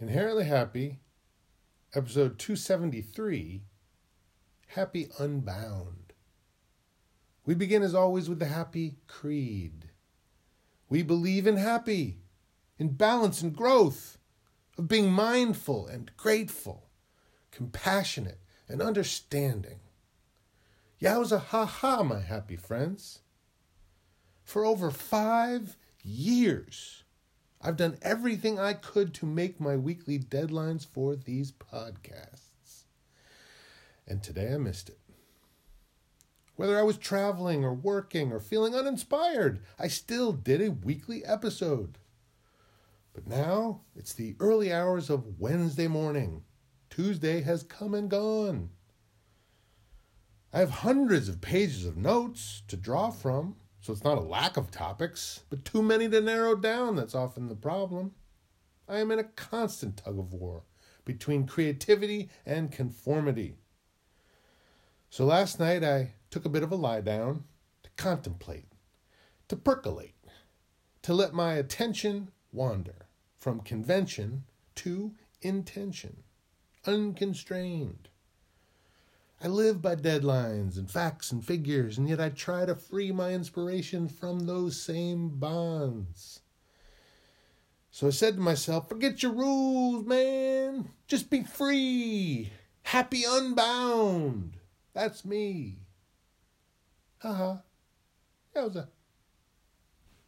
Inherently Happy, episode 273 Happy Unbound. We begin as always with the Happy Creed. We believe in happy, in balance and growth, of being mindful and grateful, compassionate and understanding. Yowza ha ha, my happy friends. For over five years, I've done everything I could to make my weekly deadlines for these podcasts. And today I missed it. Whether I was traveling or working or feeling uninspired, I still did a weekly episode. But now it's the early hours of Wednesday morning. Tuesday has come and gone. I have hundreds of pages of notes to draw from. So it's not a lack of topics, but too many to narrow down that's often the problem. I am in a constant tug of war between creativity and conformity. So last night I took a bit of a lie down to contemplate, to percolate, to let my attention wander from convention to intention, unconstrained. I live by deadlines and facts and figures, and yet I try to free my inspiration from those same bonds. So I said to myself, forget your rules, man. Just be free. Happy unbound. That's me. Uh-huh. Haha. Yowza.